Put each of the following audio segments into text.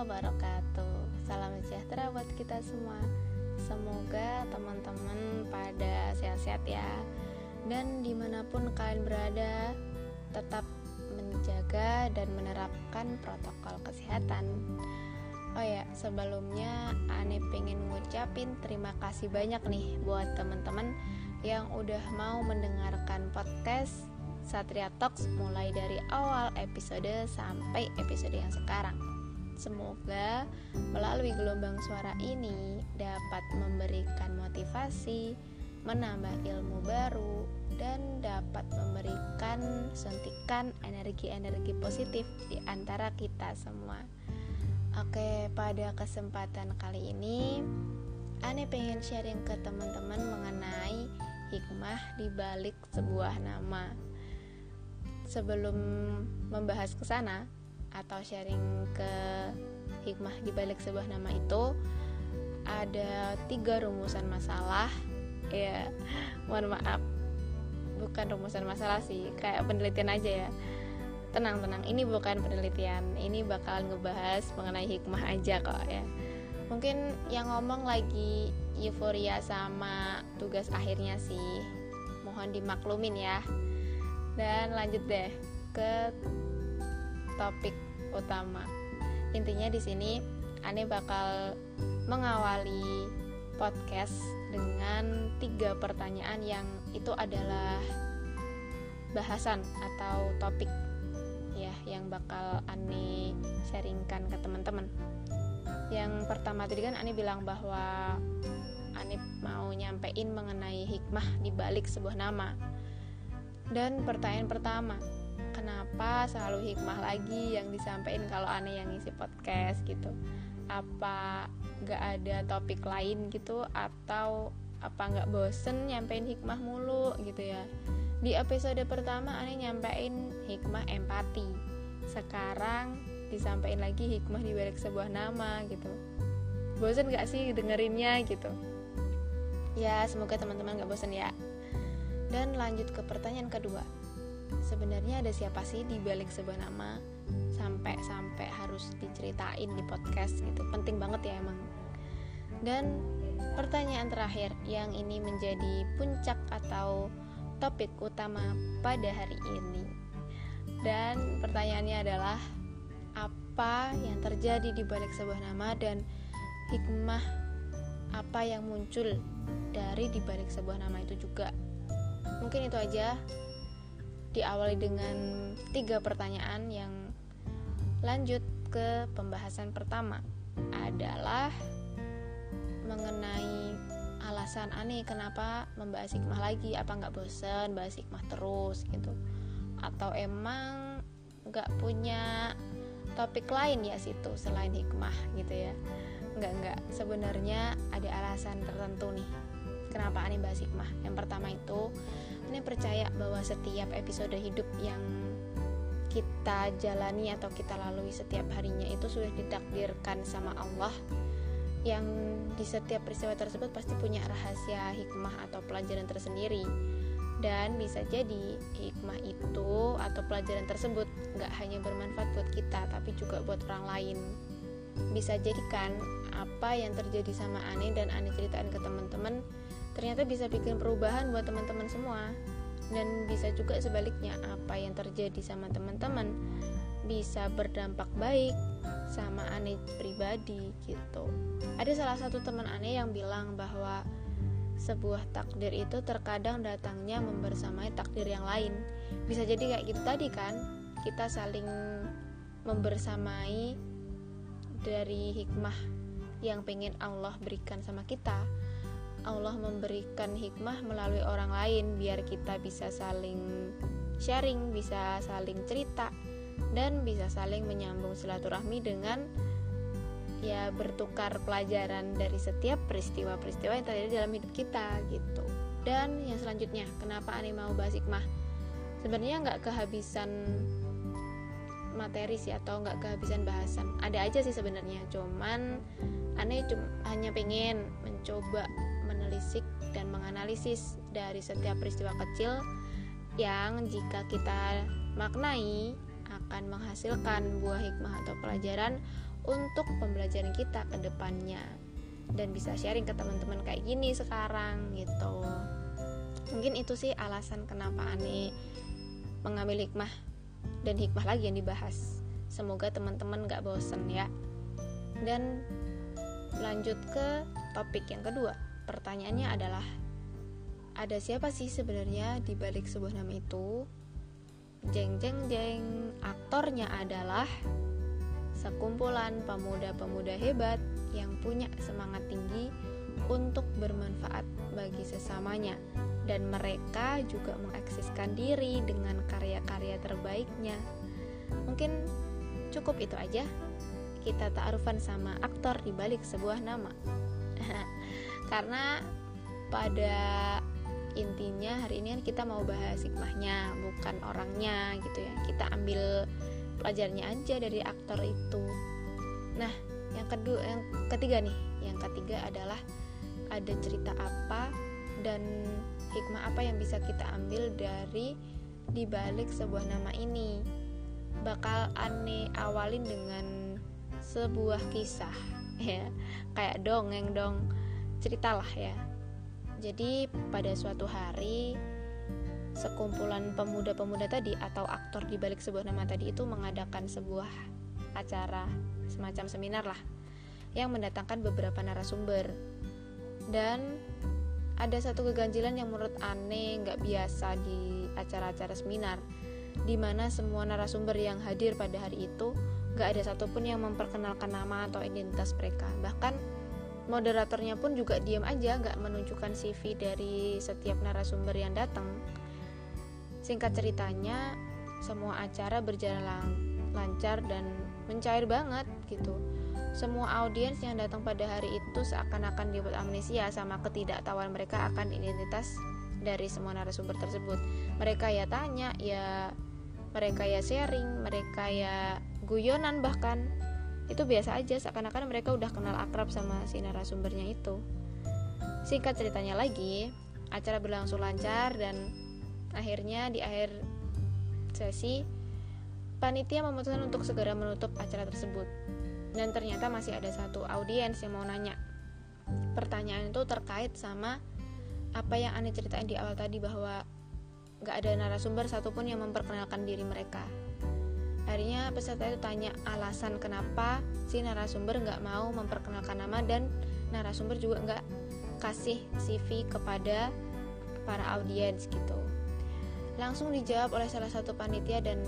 wabarakatuh. Salam sejahtera buat kita semua. Semoga teman-teman pada sehat-sehat ya. Dan di mana pun kalian berada Tetap menjaga dan menerapkan protokol kesehatan. Oh ya, sebelumnya Ane pengen ngucapin terima kasih banyak nih buat teman-teman yang udah mau mendengarkan podcast Satria Talks mulai dari awal episode sampai episode yang sekarang. Semoga melalui gelombang suara ini dapat memberikan motivasi, menambah ilmu baru, dan dapat memberikan suntikan energi-energi positif di antara kita semua. Oke, pada kesempatan kali ini, Ane pengen sharing ke teman-teman mengenai hikmah di balik sebuah nama. Sebelum membahas ke sana atau sharing ke hikmah di balik sebuah nama itu, ada tiga rumusan masalah. Ya, mohon maaf, bukan rumusan masalah sih, kayak penelitian aja ya. Tenang, tenang, ini bukan penelitian, ini bakalan ngebahas mengenai hikmah aja kok ya. Mungkin yang ngomong lagi euforia sama tugas akhirnya sih. Mohon dimaklumin ya. Dan lanjut deh ke topik utama. Intinya di sini Ane bakal mengawali podcast dengan tiga pertanyaan yang itu adalah bahasan atau topik ya yang bakal Ane sharingkan ke teman-teman. Yang pertama tadi kan Ani bilang bahwa Ani mau nyampein mengenai hikmah di balik sebuah nama. Dan pertanyaan pertama kenapa selalu hikmah lagi yang disampaikan kalau Ani yang ngisi podcast gitu? Apa gak ada topik lain gitu? Atau apa nggak bosen nyampein hikmah mulu gitu ya? Di episode pertama Ani nyampein hikmah empati. Sekarang disampaikan lagi hikmah di balik sebuah nama gitu. Bosan gak sih dengerinnya gitu? Ya semoga teman-teman gak bosan ya. Dan lanjut ke pertanyaan kedua sebenarnya ada siapa sih di balik sebuah nama? Sampai-sampai harus diceritain di podcast gitu. Penting banget ya emang. Dan pertanyaan terakhir yang ini menjadi puncak atau topik utama pada hari ini. Dan pertanyaannya adalah apa yang terjadi di balik sebuah nama dan hikmah apa yang muncul dari di balik sebuah nama itu juga. Mungkin itu aja diawali dengan tiga pertanyaan yang lanjut ke pembahasan pertama. Adalah mengenai alasan aneh kenapa membahas hikmah lagi apa nggak bosen bahas hikmah terus gitu. Atau emang nggak punya topik lain ya situ selain hikmah gitu ya. Nggak nggak. Sebenarnya ada alasan tertentu nih kenapa aneh bahas hikmah yang pertama itu aneh percaya bahwa setiap episode hidup yang kita jalani atau kita lalui setiap harinya itu sudah ditakdirkan sama Allah yang di setiap peristiwa tersebut pasti punya rahasia hikmah atau pelajaran tersendiri. Dan bisa jadi hikmah itu atau pelajaran tersebut nggak hanya bermanfaat buat kita tapi juga buat orang lain. Bisa jadi kan apa yang terjadi sama Ani dan Ani ceritain ke teman-teman ternyata bisa bikin perubahan buat teman-teman semua dan bisa juga sebaliknya apa yang terjadi sama teman-teman bisa berdampak baik sama Ani pribadi gitu ada salah satu teman Ani yang bilang bahwa sebuah takdir itu terkadang datangnya membersamai takdir yang lain. Bisa jadi kayak gitu tadi kan, kita saling membersamai dari hikmah yang pengen Allah berikan sama kita. Allah memberikan hikmah melalui orang lain biar kita bisa saling sharing, bisa saling cerita dan bisa saling menyambung silaturahmi dengan ya bertukar pelajaran dari setiap peristiwa-peristiwa yang terjadi dalam hidup kita gitu. Dan yang selanjutnya kenapa Ani mau bahas hikmah? Sebenarnya nggak kehabisan materi sih atau nggak kehabisan bahasan. Ada aja sih sebenarnya cuman Ani cuma hanya pengen mencoba dan menganalisis dari setiap peristiwa kecil yang jika kita maknai akan menghasilkan buah hikmah atau pelajaran untuk pembelajaran kita ke depannya. Dan bisa sharing ke teman-teman kayak gini sekarang gitu. Mungkin itu sih alasan kenapa aneh mengambil hikmah dan hikmah lagi yang dibahas. Semoga teman-teman gak bosen ya. Dan lanjut ke topik yang kedua pertanyaannya adalah ada siapa sih sebenarnya di balik sebuah nama itu jeng jeng jeng aktornya adalah sekumpulan pemuda-pemuda hebat yang punya semangat tinggi untuk bermanfaat bagi sesamanya dan mereka juga mengeksiskan diri dengan karya-karya terbaiknya. Mungkin cukup itu aja. Kita ta'arufan sama aktor di balik sebuah nama. Karena pada intinya hari ini kan kita mau bahas hikmahnya, bukan orangnya gitu ya. Kita ambil pelajarannya aja dari aktor itu. Nah, yang kedua, yang ketiga nih, yang ketiga adalah ada cerita apa dan hikmah apa yang bisa kita ambil dari dibalik sebuah nama ini bakal aneh awalin dengan sebuah kisah ya kayak dongeng dong ceritalah ya. Jadi pada suatu hari sekumpulan pemuda-pemuda tadi atau aktor di balik sebuah nama tadi itu mengadakan sebuah acara semacam seminar lah yang mendatangkan beberapa narasumber. Dan ada satu keganjilan yang menurut aneh nggak biasa di acara-acara seminar di mana semua narasumber yang hadir pada hari itu nggak ada satupun yang memperkenalkan nama atau identitas mereka. Bahkan moderatornya pun juga diam aja nggak menunjukkan CV dari setiap narasumber yang datang. Singkat ceritanya semua acara berjalan lancar dan mencair banget gitu. Semua audiens yang datang pada hari itu seakan-akan dibuat amnesia sama ketidaktahuan mereka akan identitas dari semua narasumber tersebut. Mereka ya tanya, ya mereka ya sharing, mereka ya guyonan bahkan itu biasa aja seakan-akan mereka udah kenal akrab sama si narasumbernya itu. Singkat ceritanya lagi, acara berlangsung lancar dan akhirnya di akhir sesi panitia memutuskan untuk segera menutup acara tersebut. Dan ternyata masih ada satu audiens yang mau nanya. Pertanyaan itu terkait sama apa yang aneh ceritain di awal tadi bahwa gak ada narasumber satupun yang memperkenalkan diri mereka akhirnya peserta itu tanya alasan kenapa si narasumber gak mau memperkenalkan nama dan narasumber juga gak kasih CV kepada para audiens gitu langsung dijawab oleh salah satu panitia dan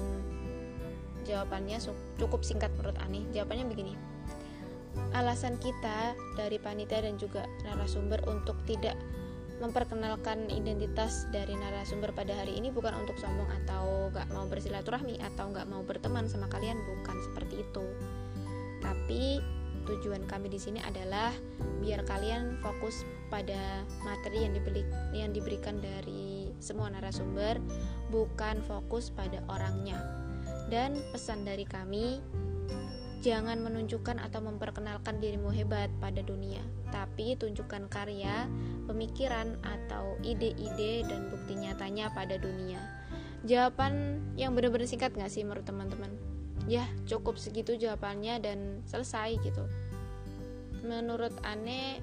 Jawabannya cukup singkat menurut Ani. Jawabannya begini. Alasan kita dari panitia dan juga narasumber untuk tidak memperkenalkan identitas dari narasumber pada hari ini bukan untuk sombong atau gak mau bersilaturahmi atau gak mau berteman sama kalian bukan seperti itu. Tapi tujuan kami di sini adalah biar kalian fokus pada materi yang dibeli yang diberikan dari semua narasumber bukan fokus pada orangnya. Dan pesan dari kami, jangan menunjukkan atau memperkenalkan dirimu hebat pada dunia, tapi tunjukkan karya, pemikiran, atau ide-ide dan bukti nyatanya pada dunia. Jawaban yang benar-benar singkat gak sih menurut teman-teman? Ya, cukup segitu jawabannya dan selesai gitu. Menurut Ane,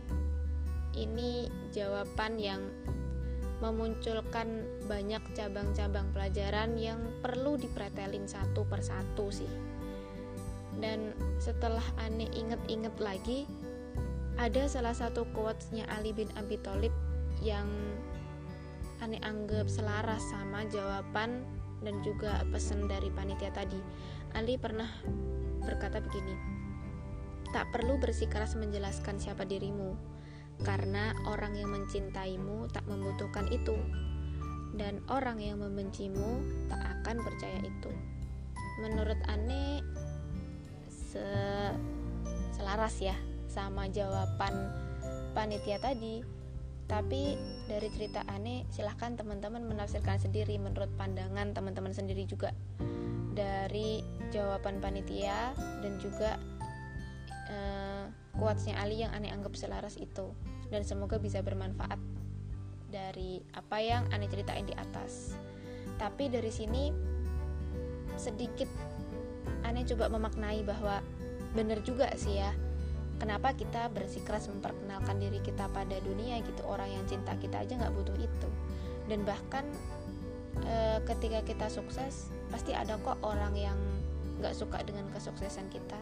ini jawaban yang memunculkan banyak cabang-cabang pelajaran yang perlu dipretelin satu persatu sih. Dan setelah aneh inget-inget lagi, ada salah satu quotesnya Ali bin Abi Thalib yang aneh anggap selaras sama jawaban dan juga pesan dari panitia tadi. Ali pernah berkata begini, tak perlu bersikeras menjelaskan siapa dirimu, karena orang yang mencintaimu tak membutuhkan itu, dan orang yang membencimu tak akan percaya itu. Menurut Ane, se selaras ya sama jawaban panitia tadi. Tapi dari cerita Ane, silahkan teman-teman menafsirkan sendiri menurut pandangan teman-teman sendiri juga dari jawaban panitia dan juga uh, quotesnya Ali yang aneh anggap selaras itu dan semoga bisa bermanfaat dari apa yang aneh ceritain di atas tapi dari sini sedikit aneh coba memaknai bahwa bener juga sih ya. Kenapa kita bersikeras memperkenalkan diri kita pada dunia gitu? Orang yang cinta kita aja nggak butuh itu. Dan bahkan e, ketika kita sukses pasti ada kok orang yang nggak suka dengan kesuksesan kita.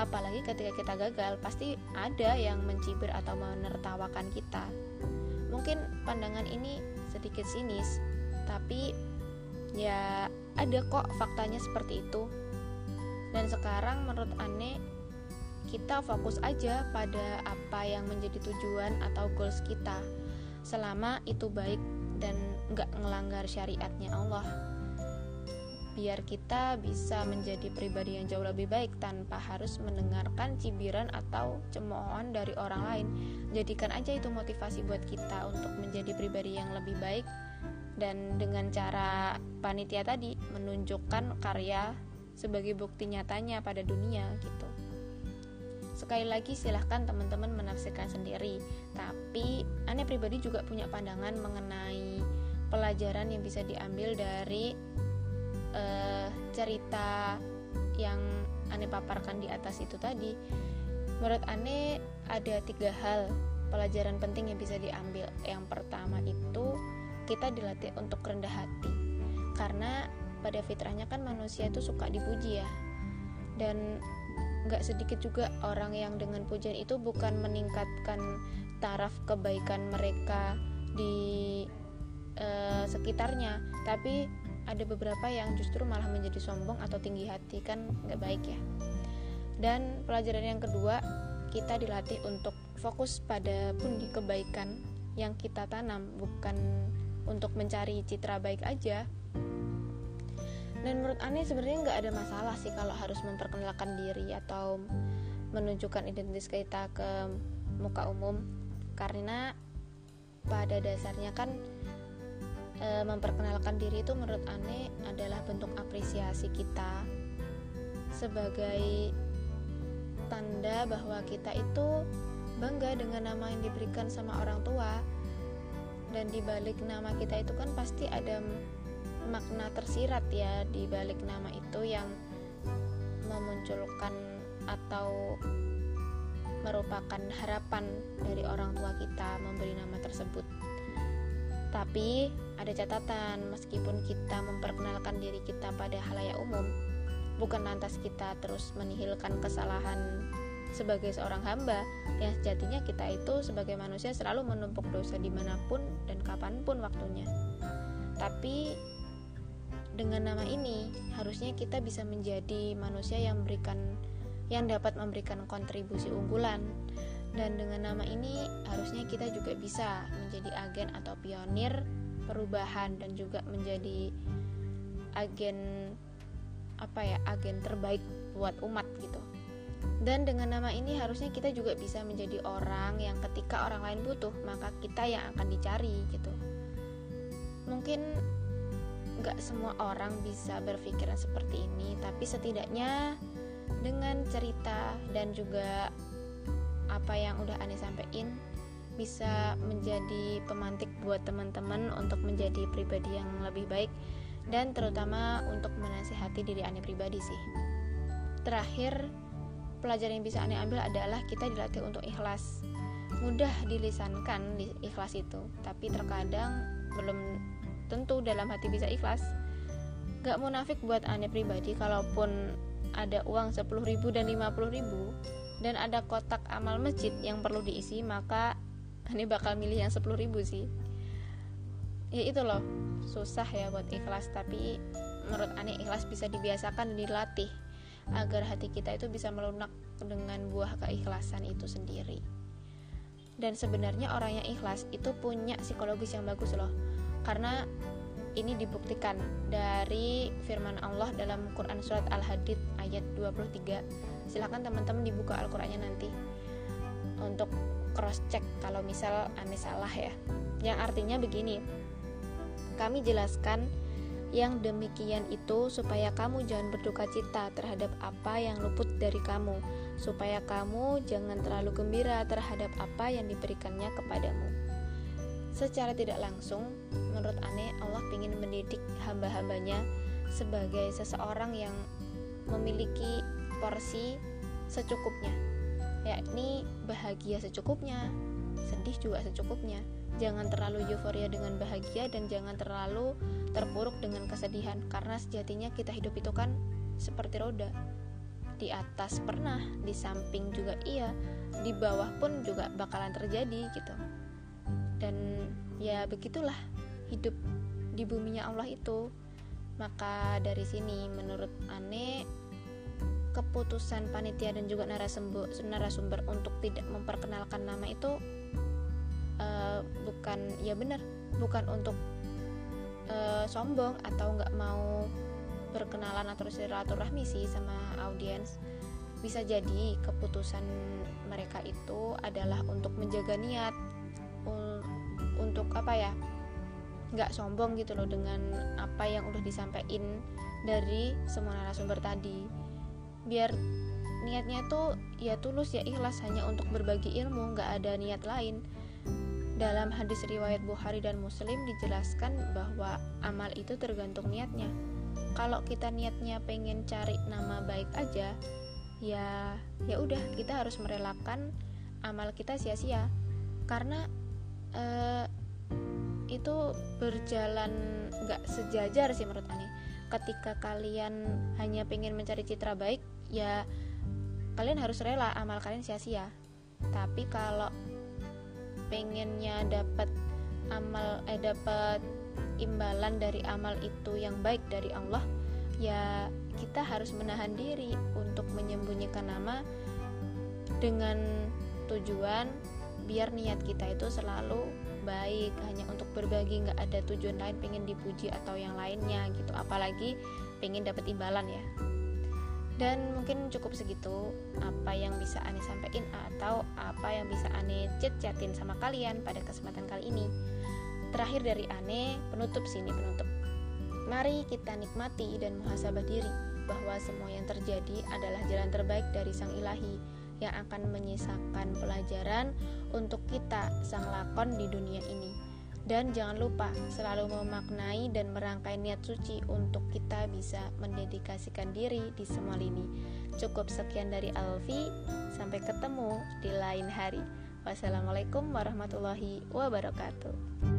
Apalagi ketika kita gagal pasti ada yang mencibir atau menertawakan kita. Mungkin pandangan ini sedikit sinis tapi ya ada kok faktanya seperti itu dan sekarang menurut Ane kita fokus aja pada apa yang menjadi tujuan atau goals kita. Selama itu baik dan nggak ngelanggar syariatnya Allah. Biar kita bisa menjadi pribadi yang jauh lebih baik tanpa harus mendengarkan cibiran atau cemoohan dari orang lain. Jadikan aja itu motivasi buat kita untuk menjadi pribadi yang lebih baik. Dan dengan cara panitia tadi menunjukkan karya sebagai bukti nyatanya pada dunia gitu. Sekali lagi silahkan teman-teman menafsirkan sendiri. Tapi aneh pribadi juga punya pandangan mengenai pelajaran yang bisa diambil dari uh, cerita yang aneh paparkan di atas itu tadi. Menurut aneh ada tiga hal pelajaran penting yang bisa diambil. Yang pertama itu kita dilatih untuk rendah hati. Karena pada fitrahnya kan manusia itu suka dipuji ya. Dan nggak sedikit juga orang yang dengan pujian itu bukan meningkatkan taraf kebaikan mereka di uh, sekitarnya. Tapi ada beberapa yang justru malah menjadi sombong atau tinggi hati kan nggak baik ya. Dan pelajaran yang kedua kita dilatih untuk fokus pada pundi kebaikan yang kita tanam bukan untuk mencari citra baik aja dan menurut Ani sebenarnya nggak ada masalah sih kalau harus memperkenalkan diri atau menunjukkan identitas kita ke muka umum. Karena pada dasarnya kan e, memperkenalkan diri itu menurut Ane adalah bentuk apresiasi kita sebagai tanda bahwa kita itu bangga dengan nama yang diberikan sama orang tua. Dan di balik nama kita itu kan pasti ada makna tersirat ya di balik nama itu yang memunculkan atau merupakan harapan dari orang tua kita memberi nama tersebut. Tapi ada catatan, meskipun kita memperkenalkan diri kita pada halayak umum, bukan lantas kita terus menihilkan kesalahan sebagai seorang hamba yang sejatinya kita itu sebagai manusia selalu menumpuk dosa di mana pun dan kapan pun waktunya tapi dengan nama ini harusnya kita bisa menjadi manusia yang memberikan yang dapat memberikan kontribusi unggulan. Dan dengan nama ini harusnya kita juga bisa menjadi agen atau pionir perubahan dan juga menjadi agen apa ya agen terbaik buat umat gitu. Dan dengan nama ini harusnya kita juga bisa menjadi orang yang ketika orang lain butuh maka kita yang akan dicari gitu. Mungkin nggak semua orang bisa berpikiran seperti ini tapi setidaknya dengan cerita dan juga apa yang udah Ani sampaikan bisa menjadi pemantik buat teman-teman untuk menjadi pribadi yang lebih baik dan terutama untuk menasihati diri Ani pribadi sih. Terakhir, pelajaran yang bisa aneh ambil adalah kita dilatih untuk ikhlas mudah dilisankan di ikhlas itu tapi terkadang belum tentu dalam hati bisa ikhlas gak munafik buat aneh pribadi kalaupun ada uang 10 ribu dan 50 ribu dan ada kotak amal masjid yang perlu diisi maka aneh bakal milih yang 10 ribu sih ya itu loh susah ya buat ikhlas tapi menurut aneh ikhlas bisa dibiasakan dan dilatih agar hati kita itu bisa melunak dengan buah keikhlasan itu sendiri. Dan sebenarnya orang yang ikhlas itu punya psikologis yang bagus loh. Karena ini dibuktikan dari firman Allah dalam Quran surat Al-Hadid ayat 23. Silahkan teman-teman dibuka Al-Qur'annya nanti untuk cross check kalau misal aneh salah ya. Yang artinya begini. Kami jelaskan yang demikian itu supaya kamu jangan berduka cita terhadap apa yang luput dari kamu, supaya kamu jangan terlalu gembira terhadap apa yang diberikannya kepadamu. Secara tidak langsung, menurut Ane, Allah ingin mendidik hamba-hambanya sebagai seseorang yang memiliki porsi secukupnya yakni bahagia secukupnya sedih juga secukupnya. Jangan terlalu euforia dengan bahagia dan jangan terlalu terpuruk dengan kesedihan karena sejatinya kita hidup itu kan seperti roda. Di atas pernah di samping juga iya di bawah pun juga bakalan terjadi gitu dan ya begitulah hidup di buminya Allah itu. Maka dari sini menurut Ane keputusan panitia dan juga narasumber, untuk tidak memperkenalkan nama itu uh, bukan ya benar bukan untuk uh, sombong atau nggak mau berkenalan atau silaturahmi sih sama audiens. Bisa jadi keputusan mereka itu adalah untuk menjaga niat untuk apa ya nggak sombong gitu loh dengan apa yang udah disampaikan dari semua narasumber tadi. Biar niatnya tuh ya tulus ya ikhlas hanya untuk berbagi ilmu nggak ada niat lain. Dalam hadis riwayat Bukhari dan Muslim dijelaskan bahwa amal itu tergantung niatnya. Kalau kita niatnya pengen cari nama baik aja ya ya udah kita harus merelakan amal kita sia-sia. Karena eh, itu berjalan nggak sejajar sih menurut Ani. Ketika kalian hanya pengen mencari citra baik ya kalian harus rela amal kalian sia-sia. Tapi kalau pengennya dapat amal eh dapat imbalan dari amal itu yang baik dari Allah ya kita harus menahan diri untuk menyembunyikan nama dengan tujuan biar niat kita itu selalu baik hanya untuk berbagi nggak ada tujuan lain pengen dipuji atau yang lainnya gitu. Apalagi pengen dapat imbalan ya. Dan mungkin cukup segitu apa yang bisa Ani sampaikan atau apa yang bisa Ani chat-chatin sama kalian pada kesempatan kali ini. Terakhir dari Ane, penutup sini penutup. Mari kita nikmati dan muhasabah diri bahwa semua yang terjadi adalah jalan terbaik dari Sang Ilahi yang akan menyisakan pelajaran untuk kita sang lakon di dunia ini. Dan jangan lupa selalu memaknai dan merangkai niat suci untuk kita bisa mendedikasikan diri di semua lini. Cukup sekian dari Alfi, sampai ketemu di lain hari. Wassalamualaikum warahmatullahi wabarakatuh.